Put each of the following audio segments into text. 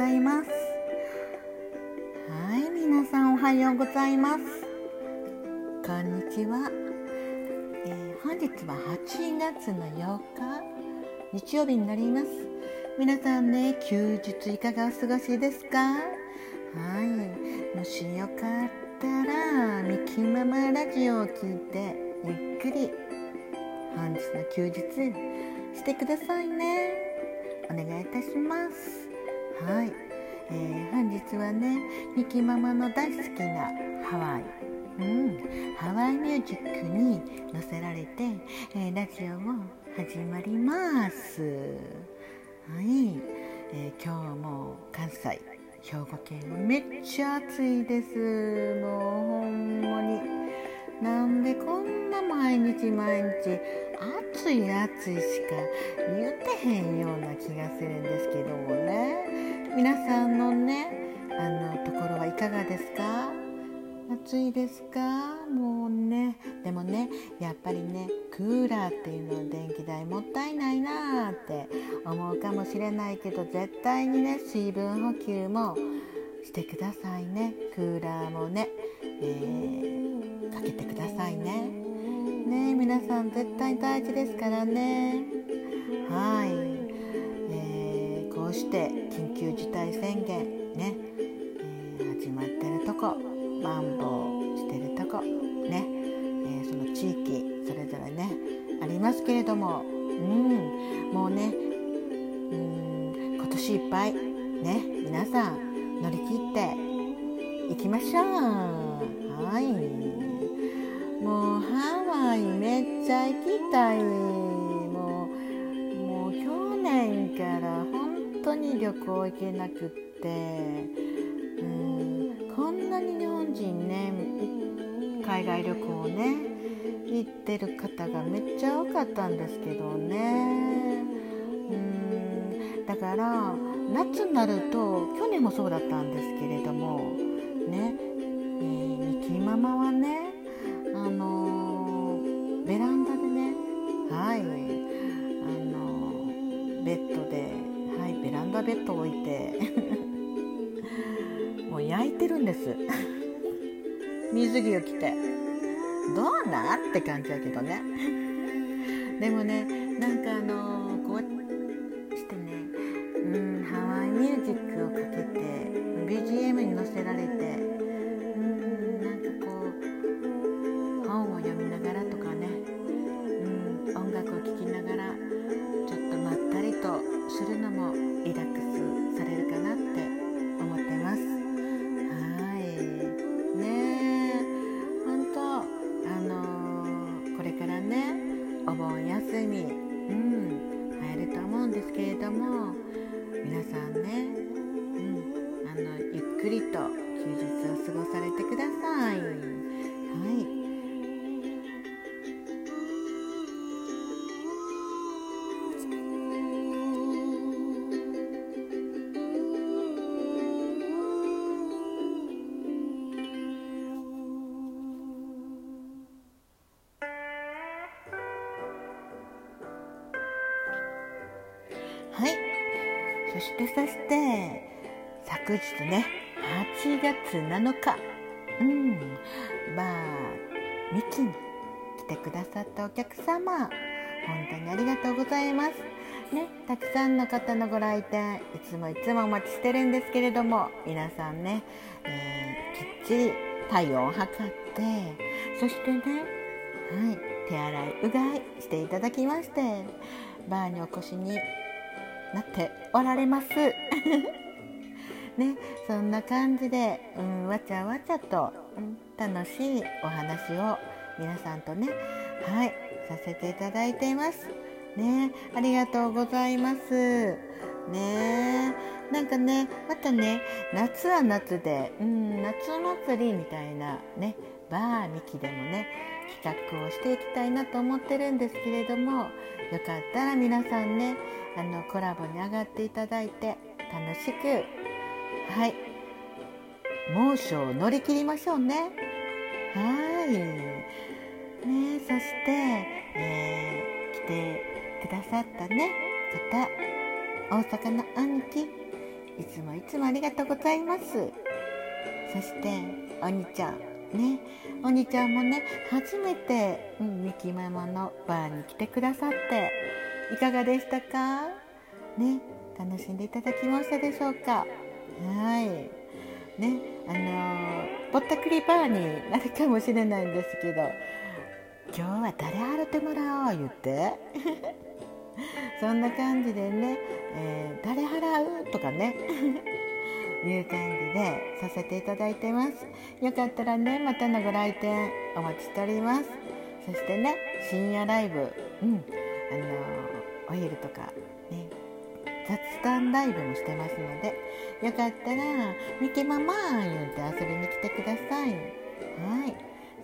ざいます。はい皆さんおはようございます。こんにちは、えー、本日は8月の8日日曜日になります。皆さんね休日いかがお過ごしですか？はい。もしよかったらミキママラジオを聞いてゆっくり本日の休日してくださいね。お願いいたします。はい、えー、本日はねミキママの大好きなハワイ。うん、ハワイミュージックに乗せられて、えー、ラジオも始まります。はい、えー、今日も関西兵庫県めっちゃ暑いです。もうほんまに。なんでこんな毎日毎日暑い暑いしか言ってへんような気がするんですけどもね。皆さんのねあのところはいかがですか？暑いですか？もうね。でもねやっぱりねクーラーっていうのは電気代もったいないなーって思うかもしれないけど絶対にね水分補給もしてくださいね。クーラーもね、えー、かけてくださいね。ね皆さん絶対大事ですからね。はい、うして緊急事態宣言ね、えー、始まってるとこマンボウしてるとこね、えその地域それぞれねありますけれどもうんもうねうん今年いっぱいね皆さん乗り切っていきましょう。はい。もうハワイめっちゃ行きたい。に旅行行けなくって。うん。こんなに日本人ね海外旅行をね行ってる方がめっちゃ多かったんですけどね。うん。だから夏になると去年もそうだったんですけれどもね、ベッド置いて。もう焼いてるんです。水着を着て。どうなって感じやけどね。でもねなんかあのー、こうしてねうんハワイミュージックをかけて BGM に乗せられてね。お盆休み。うん。入ると思うんですけれども皆さんね、うん、あのゆっくりと休日を過ごされてください。はい。はい。そして昨日ね8月7日。うん。まあミキに来てくださったお客様本当にありがとうございます。ね、たくさんの方のご来店いつもいつもお待ちしてるんですけれども皆さんね、えー、きっちり体温を測ってそしてね、はい、手洗いうがいしていただきましてバーにお越しになっておられます。ね、そんな感じで、うん、わちゃわちゃと、うん、楽しいお話を皆さんとね、はい、させていただいています。ね、ありがとうございます。ね、なんかね、またね、夏は夏で、うん、夏祭りみたいなね、バーミキでもね、企画をしていきたいなと思ってるんですけれども、よかったら皆さんね、あのコラボに上がっていただいて楽しくはい猛暑を乗り切りましょうね。はい。ねそして、えー、来てくださったね方大阪の兄貴いつもいつもありがとうございます。そしてお兄ちゃんね。お兄ちゃんもね初めて、うん、ミキママのバーに来てくださっていかがでしたか？ね楽しんでいただきましたでしょうか？はい。ねあの、ぼったくりバーになるかもしれないんですけど今日は誰払ってもらおう言って。そんな感じでね、えー、誰払う？とかね。いう感じでさせていただいてます。よかったらねまたのご来店お待ちしております。そしてね深夜ライブうんあのお昼とかね雑談ライブもしてますのでよかったら「ミキママ」言うて遊びに来てください。はい。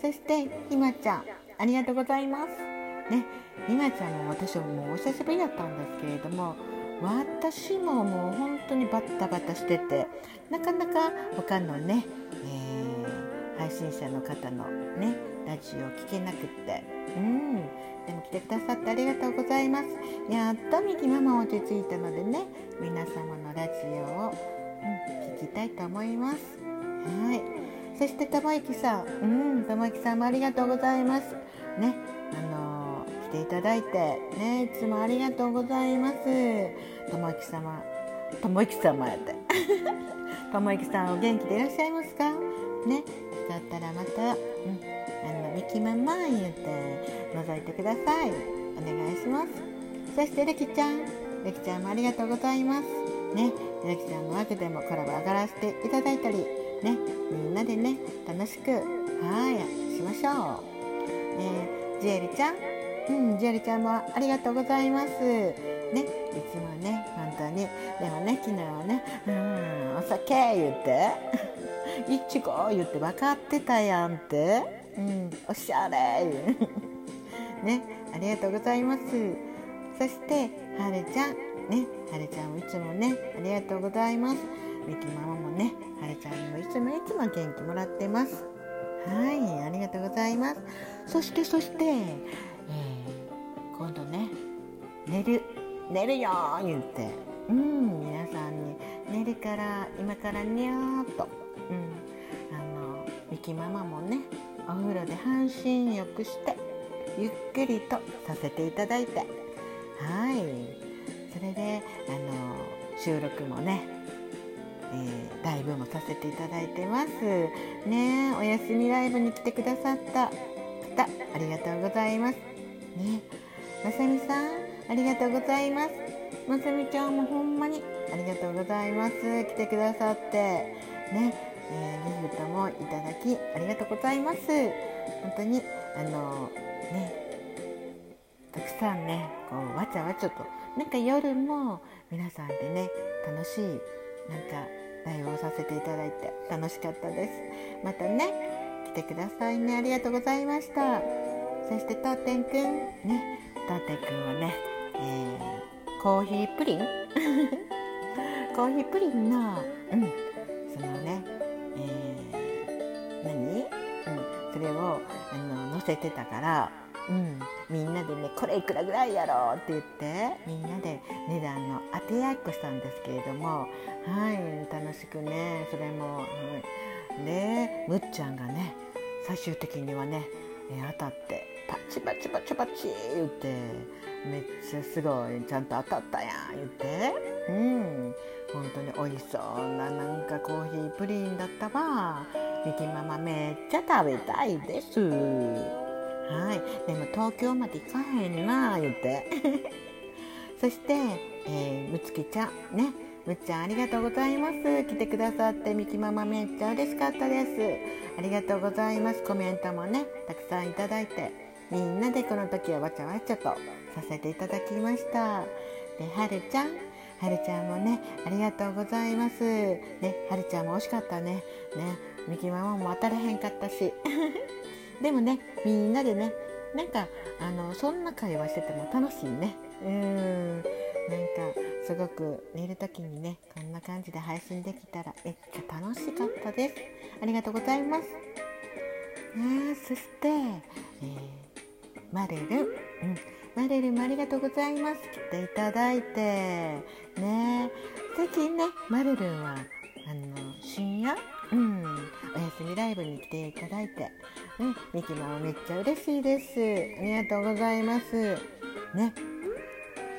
そしてひまちゃんありがとうございます。ねひまちゃんも私ももうお久しぶりだったんですけれども私ももう本当にバッタバタしててなかなか他のね、えー、配信者の方のねラジオを聞けなくって。うん。でも来てくださってありがとうございます。やっとミキママ落ち着いたのでね皆様のラジオを、うん、聞きたいと思います。はい。そして玉木さん。うん玉木さんもありがとうございます。ねあのーていただいてねいつもありがとうございます。ともき様ともき様やって。ともきさんお元気でいらっしゃいますか？ねだったらまた、うん、あのミキママ言って覗いてください。お願いします。そしてレキちゃんレキちゃんもありがとうございます。ねレキちゃんのわけでもコラボ上がらせていただいたりねみんなでね楽しくはいしましょう、えー、ジエリちゃんうん、ジェリちゃんもありがとうございます。ね、いつもね、本当に。でもね、昨日はね、うん、お酒言って、いちご言って分かってたやんって、うん、おしゃれ ね、ありがとうございます。そして、はるちゃん、ね、はるちゃんもいつもね、ありがとうございます。ミキママもね、はるちゃんにもいつもいつも元気もらってます。はい、ありがとうございます。そして、そして、え今度ね。寝る。寝るよ言って。うん皆さんに。寝るから今からにゃーっと。うん。あのミキママもねお風呂で半身浴してゆっくりとさせていただいて。はい。それであの収録もねえー、ライブもさせていただいてます。ねお休みライブに来てくださった方ありがとうございます。ね。まさみさんありがとうございます。まさみちゃんもほんまにありがとうございます。来てくださって。ね、えー、ギフトもいただきありがとうございます。本当にあのね。たくさんねこうわちゃわちゃとなんか夜も皆さんでね楽しいなんかライブをさせていただいて楽しかったです。またね来てくださいね。ありがとうございました。そして当店くんね。たてくんはね、えー、コーヒープリン？コーヒープリンの、うん、そのね、えー、何、うん、それをあの乗せてたから、うん、みんなでねこれいくらぐらいやろうって言ってみんなで値段の当て合いっこしたんですけれどもはい楽しくねそれも、はい、でむっちゃんがね最終的にはね、当たってパチパチパチパチ言ってめっちゃすごいちゃんと当たったやん言ってうん本当に美味しそうななんかコーヒープリンだったわミキママめっちゃ食べたいですはいでも東京まで行かへんな言って そして、えー、むつきちゃんねむっちゃんありがとうございます。来てくださってミキママめっちゃ嬉しかったです。ありがとうございます。コメントもね、たくさんいただいて。みんなでこの時はわちゃわちゃとさせていただきました。ではるちゃん。はるちゃんもねありがとうございます。ねはるちゃんも惜しかったね。ねみきママも当たれへんかったし。でもねみんなでねなんかあのそんな会話してても楽しいね。うん。なんかすごく寝る時にねこんな感じで配信できたらめっちゃ楽しかったです。ありがとうございます。ねそして、えーマレル、うん、マレルもありがとうございます。来ていただいて。ね。最近ねマレルンはあの深夜？うん。お休みライブに来ていただいて、うん、ミキマもめっちゃ嬉しいです。ありがとうございます。ね。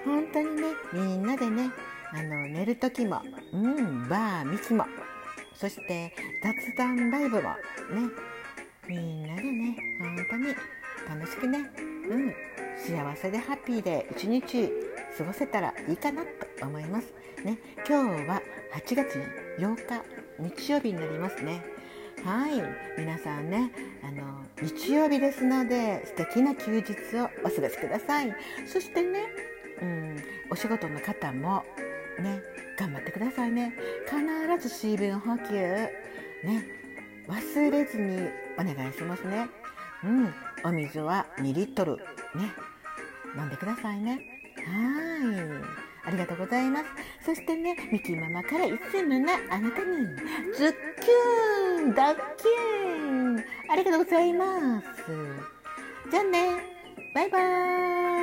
本当にねみんなでねあの寝る時もうん。バーミキも。そして雑談ライブもね。みんなでね本当に楽しくね。うん。幸せでハッピーで一日過ごせたらいいかなと思います。ね。今日は8月8日日曜日になりますね。はい。皆さんねあの日曜日ですので素敵な休日をお過ごしください。そしてね、うん、お仕事の方もね頑張ってくださいね。必ず水分補給ね忘れずにお願いしますね。うん。お水は2リットルね飲んでくださいねはいありがとうございます。そしてね、ミキママからいつもなあなたに、ズッキューン、ドッキューン、ありがとうございます。じゃあね、バイバーイ。